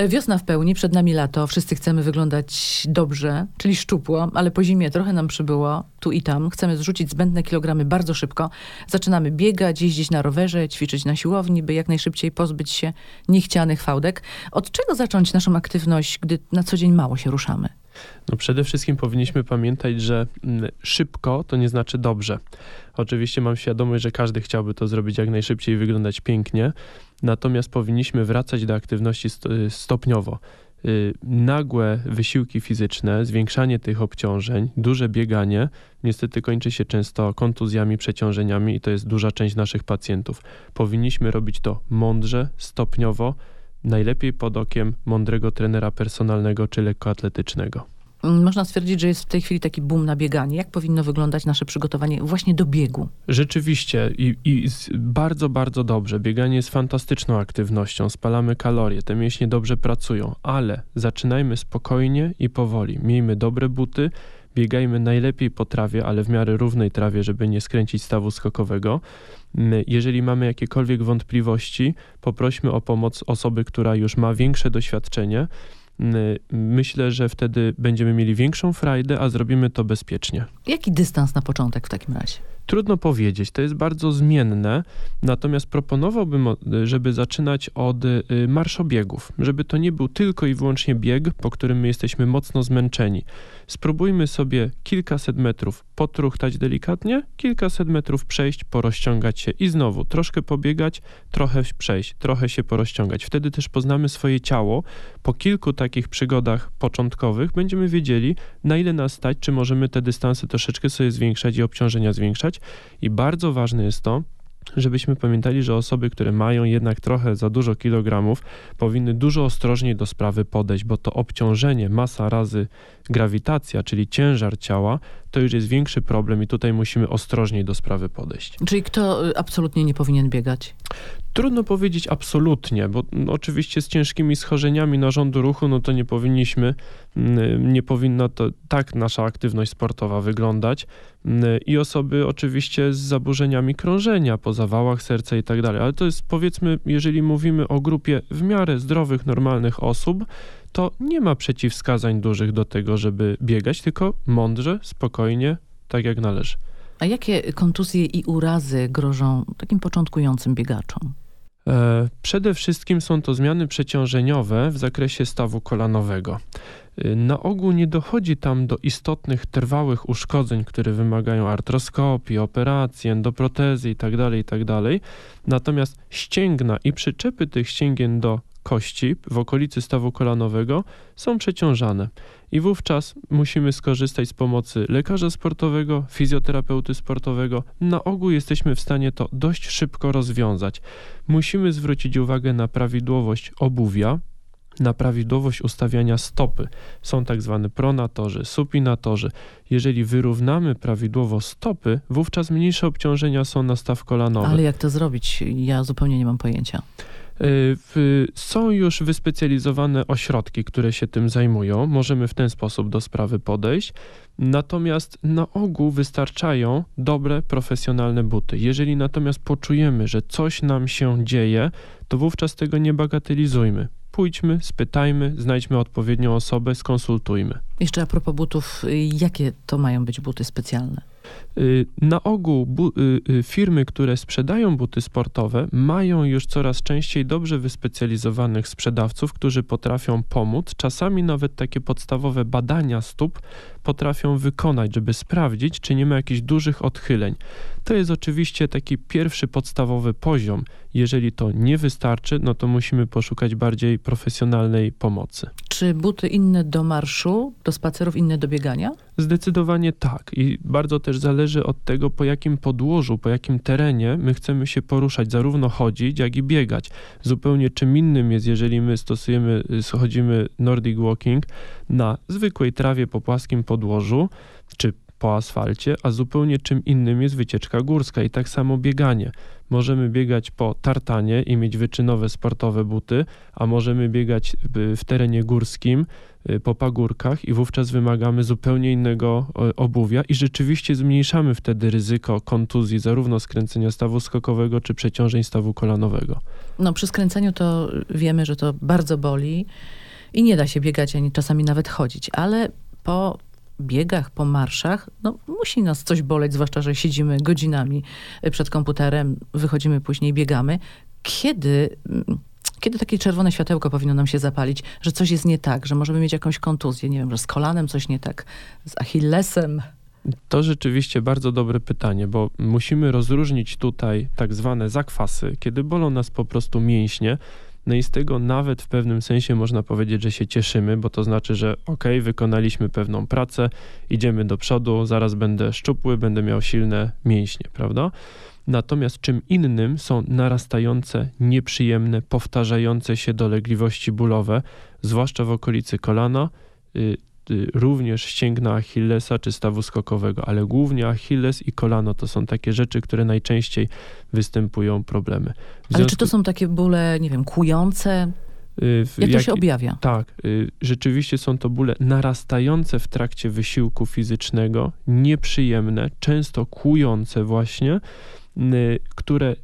E, wiosna w pełni, przed nami lato, wszyscy chcemy wyglądać dobrze, czyli szczupło, ale po zimie trochę nam przybyło, tu i tam. Chcemy zrzucić zbędne kilogramy bardzo szybko. Zaczynamy biegać, jeździć na rowerze, ćwiczyć na siłowni, by jak najszybciej pozbyć się niechcianych fałdek. Od czego zacząć naszą aktywność, gdy na co dzień mało się ruszamy? No przede wszystkim powinniśmy pamiętać, że mm, szybko to nie znaczy dobrze. Oczywiście mam świadomość, że każdy chciałby to zrobić jak najszybciej i wyglądać pięknie, natomiast powinniśmy wracać do aktywności y, stopniowo. Y, nagłe wysiłki fizyczne, zwiększanie tych obciążeń, duże bieganie niestety kończy się często kontuzjami, przeciążeniami i to jest duża część naszych pacjentów. Powinniśmy robić to mądrze, stopniowo, najlepiej pod okiem mądrego trenera personalnego czy lekkoatletycznego. Można stwierdzić, że jest w tej chwili taki boom na bieganie. Jak powinno wyglądać nasze przygotowanie właśnie do biegu? Rzeczywiście i, i bardzo, bardzo dobrze. Bieganie jest fantastyczną aktywnością, spalamy kalorie, te mięśnie dobrze pracują, ale zaczynajmy spokojnie i powoli. Miejmy dobre buty, biegajmy najlepiej po trawie, ale w miarę równej trawie, żeby nie skręcić stawu skokowego. Jeżeli mamy jakiekolwiek wątpliwości, poprośmy o pomoc osoby, która już ma większe doświadczenie. Myślę, że wtedy będziemy mieli większą frajdę, a zrobimy to bezpiecznie. Jaki dystans na początek w takim razie? Trudno powiedzieć, to jest bardzo zmienne, natomiast proponowałbym, żeby zaczynać od y, marszobiegów, żeby to nie był tylko i wyłącznie bieg, po którym my jesteśmy mocno zmęczeni. Spróbujmy sobie kilkaset metrów potruchtać delikatnie, kilkaset metrów przejść, porozciągać się i znowu troszkę pobiegać, trochę przejść, trochę się porozciągać. Wtedy też poznamy swoje ciało. Po kilku takich przygodach początkowych będziemy wiedzieli, na ile nas stać, czy możemy te dystanse troszeczkę sobie zwiększać i obciążenia zwiększać. I bardzo ważne jest to, żebyśmy pamiętali, że osoby, które mają jednak trochę za dużo kilogramów, powinny dużo ostrożniej do sprawy podejść, bo to obciążenie, masa razy grawitacja, czyli ciężar ciała, to już jest większy problem i tutaj musimy ostrożniej do sprawy podejść. Czyli kto y, absolutnie nie powinien biegać? Trudno powiedzieć absolutnie, bo no, oczywiście z ciężkimi schorzeniami narządu ruchu, no to nie powinniśmy, mm, nie powinna to tak nasza aktywność sportowa wyglądać mm, i osoby oczywiście z zaburzeniami krążenia po zawałach serca i tak dalej, ale to jest powiedzmy, jeżeli mówimy o grupie w miarę zdrowych, normalnych osób, to nie ma przeciwwskazań dużych do tego, żeby biegać, tylko mądrze, spokojnie, tak jak należy. A jakie kontuzje i urazy grożą takim początkującym biegaczom? E, przede wszystkim są to zmiany przeciążeniowe w zakresie stawu kolanowego. E, na ogół nie dochodzi tam do istotnych, trwałych uszkodzeń, które wymagają artroskopii, operacji, endoprotezy itd., tak itd. Tak Natomiast ścięgna i przyczepy tych ścięgien do kości w okolicy stawu kolanowego są przeciążane i wówczas musimy skorzystać z pomocy lekarza sportowego, fizjoterapeuty sportowego. Na ogół jesteśmy w stanie to dość szybko rozwiązać. Musimy zwrócić uwagę na prawidłowość obuwia, na prawidłowość ustawiania stopy. Są tak zwane pronatorzy, supinatorzy. Jeżeli wyrównamy prawidłowo stopy, wówczas mniejsze obciążenia są na staw kolanowy. Ale jak to zrobić? Ja zupełnie nie mam pojęcia. Są już wyspecjalizowane ośrodki, które się tym zajmują. Możemy w ten sposób do sprawy podejść. Natomiast na ogół wystarczają dobre, profesjonalne buty. Jeżeli natomiast poczujemy, że coś nam się dzieje, to wówczas tego nie bagatelizujmy. Pójdźmy, spytajmy, znajdźmy odpowiednią osobę, skonsultujmy. Jeszcze a propos butów, jakie to mają być buty specjalne? Y, na ogół y, y, firmy, które sprzedają buty sportowe, mają już coraz częściej dobrze wyspecjalizowanych sprzedawców, którzy potrafią pomóc. Czasami nawet takie podstawowe badania stóp potrafią wykonać, żeby sprawdzić, czy nie ma jakichś dużych odchyleń. To jest oczywiście taki pierwszy podstawowy poziom. Jeżeli to nie wystarczy, no to musimy poszukać bardziej profesjonalnej pomocy. Czy buty inne do marszu, do spacerów, inne do biegania? Zdecydowanie tak. I bardzo też zależy od tego, po jakim podłożu, po jakim terenie my chcemy się poruszać, zarówno chodzić, jak i biegać. Zupełnie czym innym jest, jeżeli my stosujemy, chodzimy Nordic Walking na zwykłej trawie po płaskim podłożu, czy po asfalcie, a zupełnie czym innym jest wycieczka górska i tak samo bieganie. Możemy biegać po tartanie i mieć wyczynowe sportowe buty, a możemy biegać w terenie górskim y, po pagórkach i wówczas wymagamy zupełnie innego obuwia i rzeczywiście zmniejszamy wtedy ryzyko kontuzji zarówno skręcenia stawu skokowego czy przeciążeń stawu kolanowego. No przy skręceniu to wiemy, że to bardzo boli i nie da się biegać ani czasami nawet chodzić, ale po biegach, po marszach, no musi nas coś boleć, zwłaszcza, że siedzimy godzinami przed komputerem, wychodzimy później, biegamy. Kiedy, kiedy takie czerwone światełko powinno nam się zapalić, że coś jest nie tak, że możemy mieć jakąś kontuzję, nie wiem, że z kolanem coś nie tak, z achillesem? To rzeczywiście bardzo dobre pytanie, bo musimy rozróżnić tutaj tak zwane zakwasy, kiedy bolą nas po prostu mięśnie, no i z tego nawet w pewnym sensie można powiedzieć, że się cieszymy, bo to znaczy, że ok, wykonaliśmy pewną pracę, idziemy do przodu, zaraz będę szczupły, będę miał silne mięśnie, prawda? Natomiast czym innym są narastające, nieprzyjemne, powtarzające się dolegliwości bólowe, zwłaszcza w okolicy kolana, y, również ścięgna Achillesa czy stawu skokowego, ale głównie Achilles i kolano to są takie rzeczy, które najczęściej występują problemy. Ale czy to są takie bóle, nie wiem, kłujące? Y, Jak to jak, się objawia? Tak, y, rzeczywiście są to bóle narastające w trakcie wysiłku fizycznego, nieprzyjemne, często kłujące właśnie, które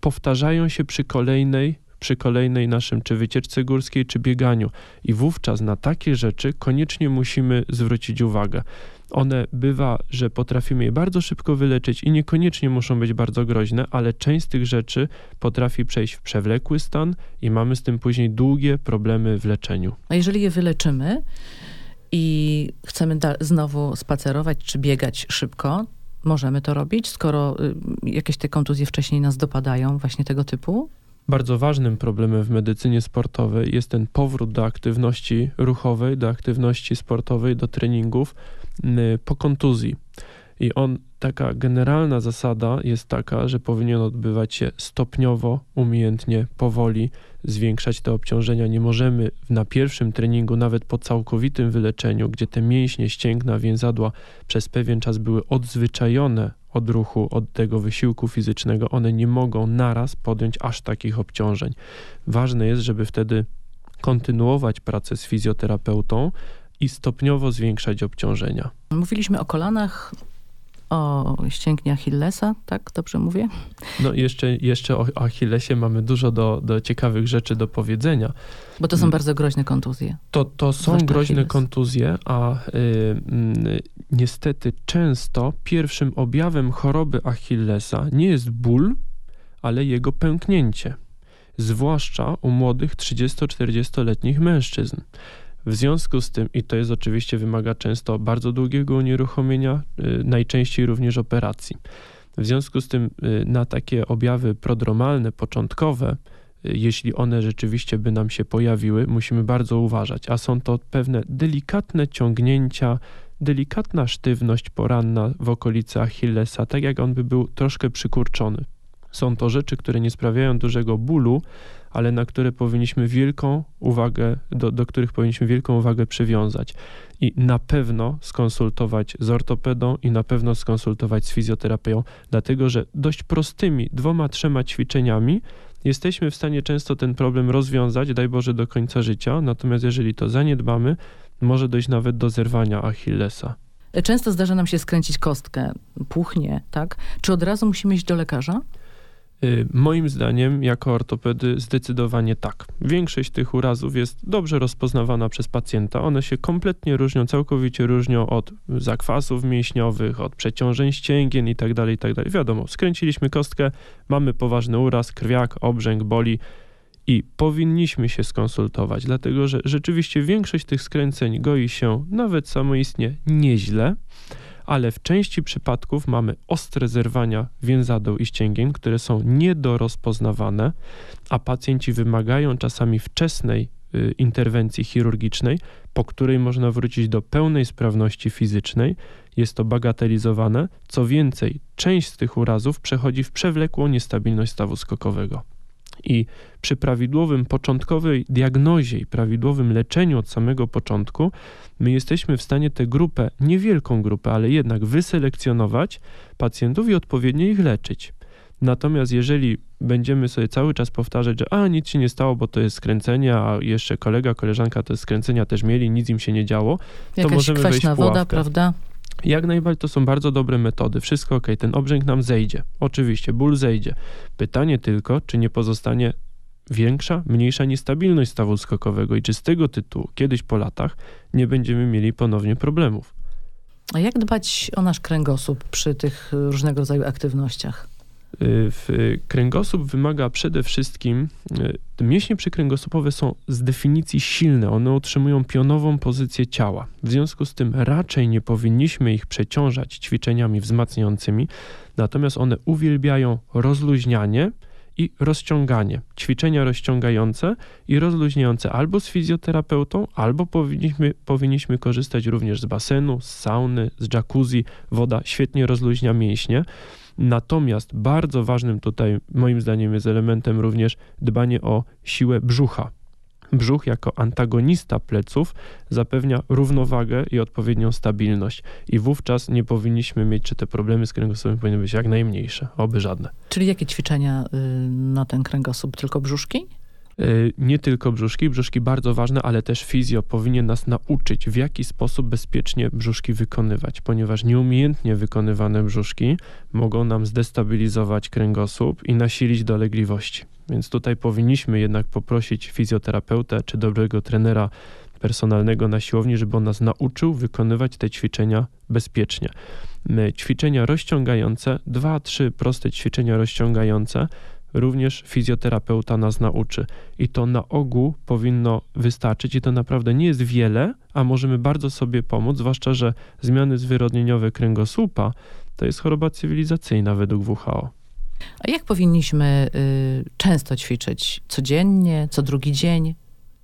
powtarzają się przy kolejnej przy kolejnej naszym czy wycieczce górskiej, czy bieganiu. I wówczas na takie rzeczy koniecznie musimy zwrócić uwagę. One bywa, że potrafimy je bardzo szybko wyleczyć i niekoniecznie muszą być bardzo groźne, ale część z tych rzeczy potrafi przejść w przewlekły stan i mamy z tym później długie problemy w leczeniu. A jeżeli je wyleczymy i chcemy znowu spacerować czy biegać szybko, możemy to robić, skoro y, jakieś te kontuzje wcześniej nas dopadają, właśnie tego typu? Bardzo ważnym problemem w medycynie sportowej jest ten powrót do aktywności ruchowej, do aktywności sportowej, do treningów po kontuzji. I on, taka generalna zasada jest taka, że powinien odbywać się stopniowo, umiejętnie, powoli, zwiększać te obciążenia. Nie możemy na pierwszym treningu, nawet po całkowitym wyleczeniu, gdzie te mięśnie, ścięgna, więzadła przez pewien czas były odzwyczajone od ruchu, od tego wysiłku fizycznego, one nie mogą naraz podjąć aż takich obciążeń. Ważne jest, żeby wtedy kontynuować pracę z fizjoterapeutą i stopniowo zwiększać obciążenia. Mówiliśmy o kolanach, o ścięgnie Achillesa, tak? Dobrze mówię? No jeszcze, jeszcze o Achillesie mamy dużo do, do ciekawych rzeczy do powiedzenia. Bo to są mm. bardzo groźne kontuzje. To, to są groźne Achilles. kontuzje, a y, y, niestety często pierwszym objawem choroby Achillesa nie jest ból, ale jego pęknięcie. Zwłaszcza u młodych 30-40-letnich mężczyzn. W związku z tym, i to jest oczywiście wymaga często bardzo długiego unieruchomienia, y, najczęściej również operacji. W związku z tym y, na takie objawy prodromalne, początkowe, y, jeśli one rzeczywiście by nam się pojawiły, musimy bardzo uważać, a są to pewne delikatne ciągnięcia, delikatna sztywność poranna w okolicy Achillesa, tak jak on by był troszkę przykurczony. Są to rzeczy, które nie sprawiają dużego bólu, ale na które powinniśmy wielką uwagę, do, do których powinniśmy wielką uwagę przywiązać. I na pewno skonsultować z ortopedą i na pewno skonsultować z fizjoterapeutą, dlatego że dość prostymi dwoma, trzema ćwiczeniami jesteśmy w stanie często ten problem rozwiązać, daj Boże, do końca życia. Natomiast jeżeli to zaniedbamy, może dojść nawet do zerwania Achillesa. Często zdarza nam się skręcić kostkę, puchnie, tak? Czy od razu musimy iść do lekarza? Y, moim zdaniem, jako ortopedy, zdecydowanie tak. Większość tych urazów jest dobrze rozpoznawana przez pacjenta. One się kompletnie różnią, całkowicie różnią od zakwasów mięśniowych, od przeciążeń ścięgien itd. Tak itd. Tak Wiadomo, skręciliśmy kostkę, mamy poważny uraz, krwiak, obrzęk, boli i powinniśmy się skonsultować, dlatego że rzeczywiście większość tych skręceń goi się nawet samoistnie nieźle ale w części przypadków mamy ostre zerwania więzadeł i ścięgien, które są niedorozpoznawane, a pacjenci wymagają czasami wczesnej y, interwencji chirurgicznej, po której można wrócić do pełnej sprawności fizycznej. Jest to bagatelizowane. Co więcej, część z tych urazów przechodzi w przewlekłą niestabilność stawu skokowego. I przy prawidłowym początkowej diagnozie i prawidłowym leczeniu od samego początku, my jesteśmy w stanie tę grupę, niewielką grupę, ale jednak wyselekcjonować pacjentów i odpowiednio ich leczyć. Natomiast jeżeli będziemy sobie cały czas powtarzać, że a nic się nie stało, bo to jest skręcenie, a jeszcze kolega, koleżanka te skręcenia też mieli, nic im się nie działo, Jakaś to możemy wejść w woda, prawda? Jak najbardziej to są bardzo dobre metody. Wszystko ok, ten obrzęk nam zejdzie. Oczywiście, ból zejdzie. Pytanie tylko, czy nie pozostanie większa, mniejsza niestabilność stawu skokowego i czy z tego tytułu kiedyś po latach nie będziemy mieli ponownie problemów. A jak dbać o nasz kręgosłup przy tych różnego rodzaju aktywnościach? Y, kręgosłup wymaga przede wszystkim, y, mięśnie przykręgosłupowe są z definicji silne, one utrzymują pionową pozycję ciała. W związku z tym raczej nie powinniśmy ich przeciążać ćwiczeniami wzmacniającymi, natomiast one uwielbiają rozluźnianie i rozciąganie. Ćwiczenia rozciągające i rozluźniające albo z fizjoterapeutą, albo powinniśmy, powinniśmy korzystać również z basenu, z sauny, z jacuzzi. Woda świetnie rozluźnia mięśnie. Natomiast bardzo ważnym tutaj, moim zdaniem, jest elementem również dbanie o siłę brzucha. Brzuch jako antagonista pleców zapewnia równowagę i odpowiednią stabilność. I wówczas nie powinniśmy mieć, czy te problemy z kręgosłupem powinny być jak najmniejsze, oby żadne. Czyli jakie ćwiczenia y, na ten kręgosłup? Tylko brzuszki? Y, nie tylko brzuszki, brzuszki bardzo ważne, ale też fizjo powinien nas nauczyć, w jaki sposób bezpiecznie brzuszki wykonywać, ponieważ nieumiejętnie wykonywane brzuszki mogą nam zdestabilizować kręgosłup i nasilić dolegliwości. Więc tutaj powinniśmy jednak poprosić fizjoterapeutę czy dobrego trenera personalnego na siłowni, żeby on nas nauczył wykonywać te ćwiczenia bezpiecznie. Ćwiczenia rozciągające, dwa, trzy proste ćwiczenia rozciągające również fizjoterapeuta nas nauczy. I to na ogół powinno wystarczyć, i to naprawdę nie jest wiele, a możemy bardzo sobie pomóc, zwłaszcza, że zmiany zwyrodnieniowe kręgosłupa to jest choroba cywilizacyjna według WHO. A jak powinniśmy y, często ćwiczyć? Codziennie, co drugi dzień?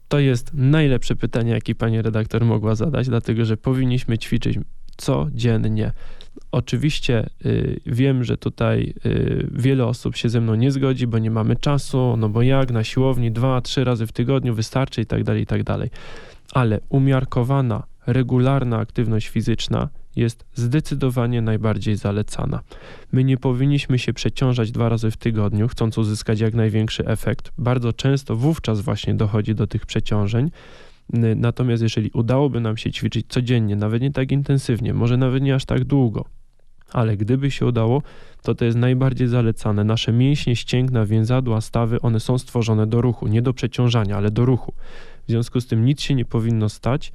To jest najlepsze pytanie, jakie pani redaktor mogła zadać, dlatego że powinniśmy ćwiczyć codziennie. Oczywiście y, wiem, że tutaj y, wiele osób się ze mną nie zgodzi, bo nie mamy czasu, no bo jak na siłowni dwa, trzy razy w tygodniu wystarczy i tak dalej, i tak dalej. Ale umiarkowana, regularna aktywność fizyczna jest zdecydowanie najbardziej zalecana. My nie powinniśmy się przeciążać dwa razy w tygodniu, chcąc uzyskać jak największy efekt. Bardzo często wówczas właśnie dochodzi do tych przeciążeń. Natomiast jeżeli udałoby nam się ćwiczyć codziennie, nawet nie tak intensywnie, może nawet nie aż tak długo, ale gdyby się udało, to to jest najbardziej zalecane. Nasze mięśnie, ścięgna, więzadła, stawy, one są stworzone do ruchu, nie do przeciążania, ale do ruchu. W związku z tym nic się nie powinno stać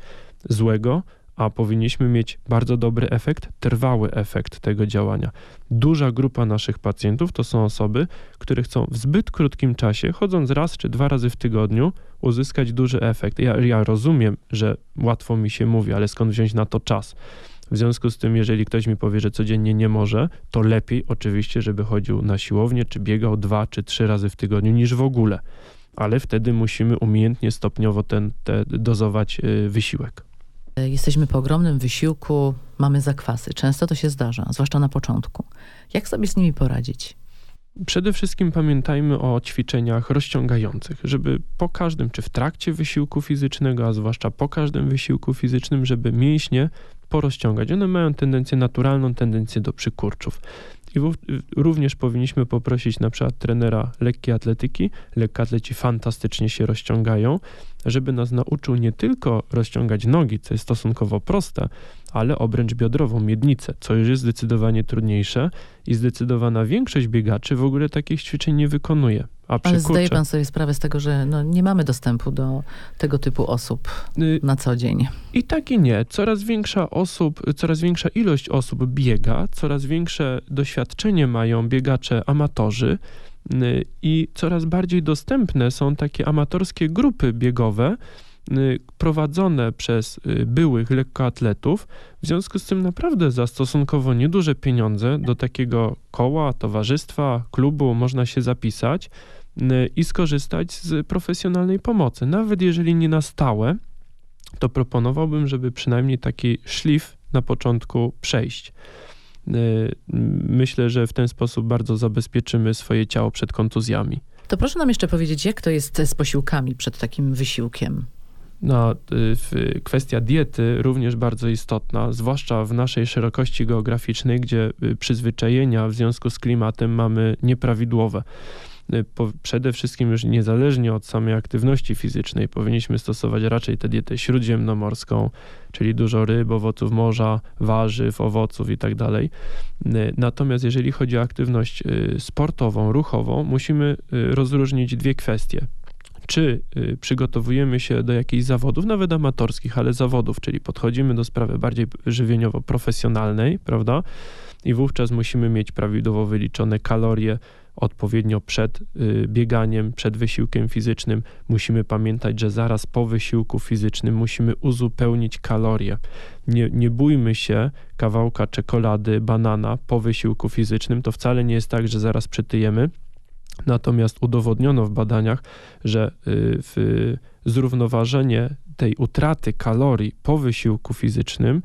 złego, a powinniśmy mieć bardzo dobry efekt, trwały efekt tego działania. Duża grupa naszych pacjentów to są osoby, które chcą w zbyt krótkim czasie, chodząc raz czy dwa razy w tygodniu, uzyskać duży efekt. Ja, ja rozumiem, że łatwo mi się mówi, ale skąd wziąć na to czas? W związku z tym, jeżeli ktoś mi powie, że codziennie nie może, to lepiej oczywiście, żeby chodził na siłownię, czy biegał dwa czy trzy razy w tygodniu, niż w ogóle. Ale wtedy musimy umiejętnie, stopniowo ten, te, dozować y, wysiłek. Jesteśmy po ogromnym wysiłku, mamy zakwasy. Często to się zdarza, zwłaszcza na początku. Jak sobie z nimi poradzić? Przede wszystkim pamiętajmy o ćwiczeniach rozciągających, żeby po każdym, czy w trakcie wysiłku fizycznego, a zwłaszcza po każdym wysiłku fizycznym, żeby mięśnie porozciągać. One mają tendencję, naturalną tendencję do przykurczów. I również powinniśmy poprosić na przykład trenera lekkiej atletyki. Lekkoatleci fantastycznie się rozciągają, żeby nas nauczył nie tylko rozciągać nogi, co jest stosunkowo proste, ale obręcz biodrową, miednicę, co już jest zdecydowanie trudniejsze i zdecydowana większość biegaczy w ogóle takich ćwiczeń nie wykonuje. A Ale zdaje pan sobie sprawę z tego, że no, nie mamy dostępu do tego typu osób y, na co dzień. I tak i nie. Coraz większa osób, coraz większa ilość osób biega, coraz większe doświadczenie mają biegacze amatorzy y, i coraz bardziej dostępne są takie amatorskie grupy biegowe, prowadzone przez byłych lekkoatletów. W związku z tym naprawdę za stosunkowo nieduże pieniądze do takiego koła, towarzystwa, klubu można się zapisać i skorzystać z profesjonalnej pomocy. Nawet jeżeli nie na stałe, to proponowałbym, żeby przynajmniej taki szlif na początku przejść. Myślę, że w ten sposób bardzo zabezpieczymy swoje ciało przed kontuzjami. To proszę nam jeszcze powiedzieć, jak to jest z posiłkami przed takim wysiłkiem? No, kwestia diety również bardzo istotna, zwłaszcza w naszej szerokości geograficznej, gdzie y, przyzwyczajenia w związku z klimatem mamy nieprawidłowe. Y, przede wszystkim już niezależnie od samej aktywności fizycznej powinniśmy stosować raczej tę dietę śródziemnomorską, czyli dużo ryb, owoców morza, warzyw, owoców itd. Tak y, natomiast jeżeli chodzi o aktywność y, sportową, ruchową, musimy rozróżnić dwie kwestie. Czy y, przygotowujemy się do jakichś zawodów, nawet amatorskich, ale zawodów, czyli podchodzimy do sprawy bardziej żywieniowo-profesjonalnej, prawda? I wówczas musimy mieć prawidłowo wyliczone kalorie, odpowiednio przed y, bieganiem, przed wysiłkiem fizycznym. Musimy pamiętać, że zaraz po wysiłku fizycznym musimy uzupełnić kalorie. Nie, nie bójmy się kawałka czekolady, banana po wysiłku fizycznym. To wcale nie jest tak, że zaraz przytyjemy. Natomiast udowodniono w badaniach, że y, zrównoważenie tej utraty kalorii po wysiłku fizycznym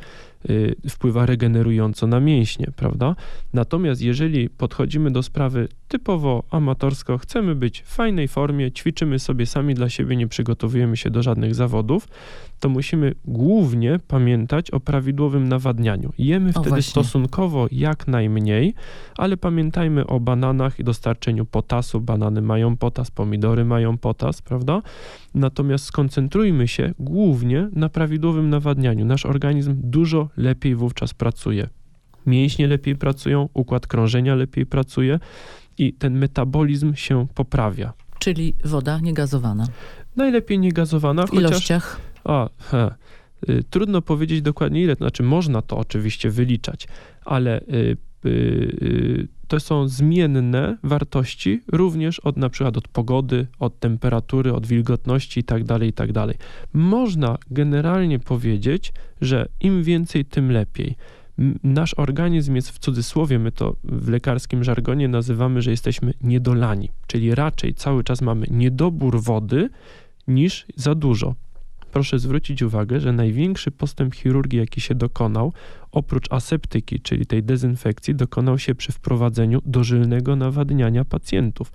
wpływa regenerująco na mięśnie, prawda? Natomiast jeżeli podchodzimy do sprawy typowo amatorsko, chcemy być w fajnej formie, ćwiczymy sobie sami dla siebie, nie przygotowujemy się do żadnych zawodów, to musimy głównie pamiętać o prawidłowym nawadnianiu. Jemy wtedy stosunkowo jak najmniej, ale pamiętajmy o bananach i dostarczeniu potasu. Banany mają potas, pomidory mają potas, prawda? Natomiast skoncentrujmy się głównie na prawidłowym nawadnianiu. Nasz organizm dużo lepiej wówczas pracuje. Mięśnie lepiej pracują, układ krążenia lepiej pracuje i ten metabolizm się poprawia. Czyli woda niegazowana. Najlepiej niegazowana, W chociaż ilościach a, he, y, trudno powiedzieć dokładnie ile, to znaczy można to oczywiście wyliczać, ale y, to są zmienne wartości również od na przykład od pogody, od temperatury, od wilgotności i tak dalej, i tak. Można generalnie powiedzieć, że im więcej, tym lepiej. Nasz organizm jest w cudzysłowie, my to w lekarskim żargonie nazywamy, że jesteśmy niedolani, czyli raczej cały czas mamy niedobór wody niż za dużo proszę zwrócić uwagę, że największy postęp chirurgii, jaki się dokonał, oprócz aseptyki, czyli tej dezynfekcji, dokonał się przy wprowadzeniu dożylnego nawadniania pacjentów.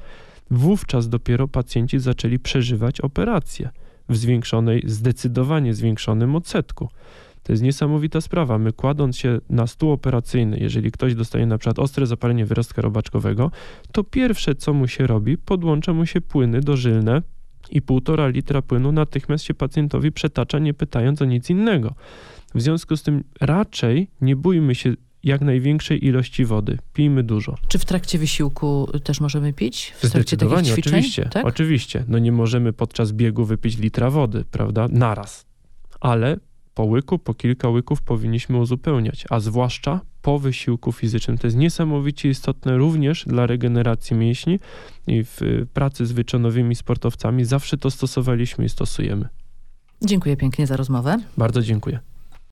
Wówczas dopiero pacjenci zaczęli przeżywać operacje w zwiększonej, zdecydowanie zwiększonym odsetku. To jest niesamowita sprawa. My kładąc się na stół operacyjny, jeżeli ktoś dostaje na przykład ostre zapalenie wyrostka robaczkowego, to pierwsze co mu się robi, podłącza mu się płyny dożylne, i półtora litra płynu natychmiast się pacjentowi przetacza, nie pytając o nic innego. W związku z tym raczej nie bójmy się jak największej ilości wody. Pijmy dużo. Czy w trakcie wysiłku też możemy pić? W trakcie takich ćwiczeń? oczywiście. Tak? Oczywiście. No nie możemy podczas biegu wypić litra wody, prawda? Naraz. Ale po łyku, po kilka łyków powinniśmy uzupełniać, a zwłaszcza po wysiłku fizycznym. To jest niesamowicie istotne również dla regeneracji mięśni i w pracy z wyczynowymi sportowcami zawsze to stosowaliśmy i stosujemy. Dziękuję pięknie za rozmowę. Bardzo dziękuję.